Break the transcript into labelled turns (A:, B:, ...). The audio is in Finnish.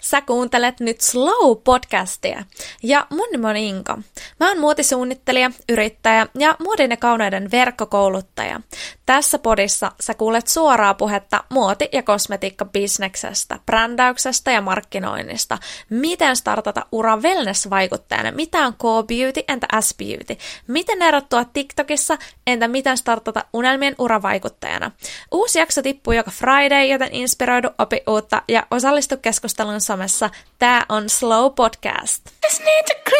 A: Sä kuuntelet nyt Slow-podcastia. Ja mun nimi on Inka. Mä oon muotisuunnittelija, yrittäjä ja muodin ja kauneuden verkkokouluttaja. Tässä podissa sä kuulet suoraa puhetta muoti- ja kosmetiikkabisneksestä, brändäyksestä ja markkinoinnista. Miten startata ura wellness-vaikuttajana? Mitä on K-beauty, entä S-beauty? Miten erottua TikTokissa, entä miten startata unelmien uravaikuttajana? Uusi jakso tippuu joka Friday, joten inspiroidu, opi uutta ja osallistu keskustelun somessa. Tää on Slow Podcast. Just need to.